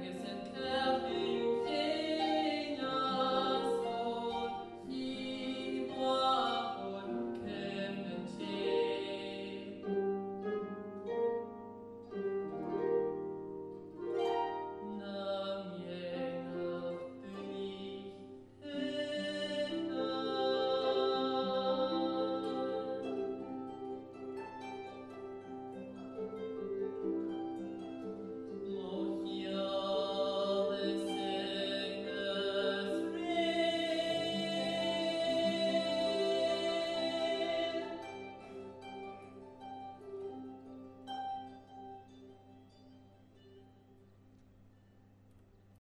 magnificent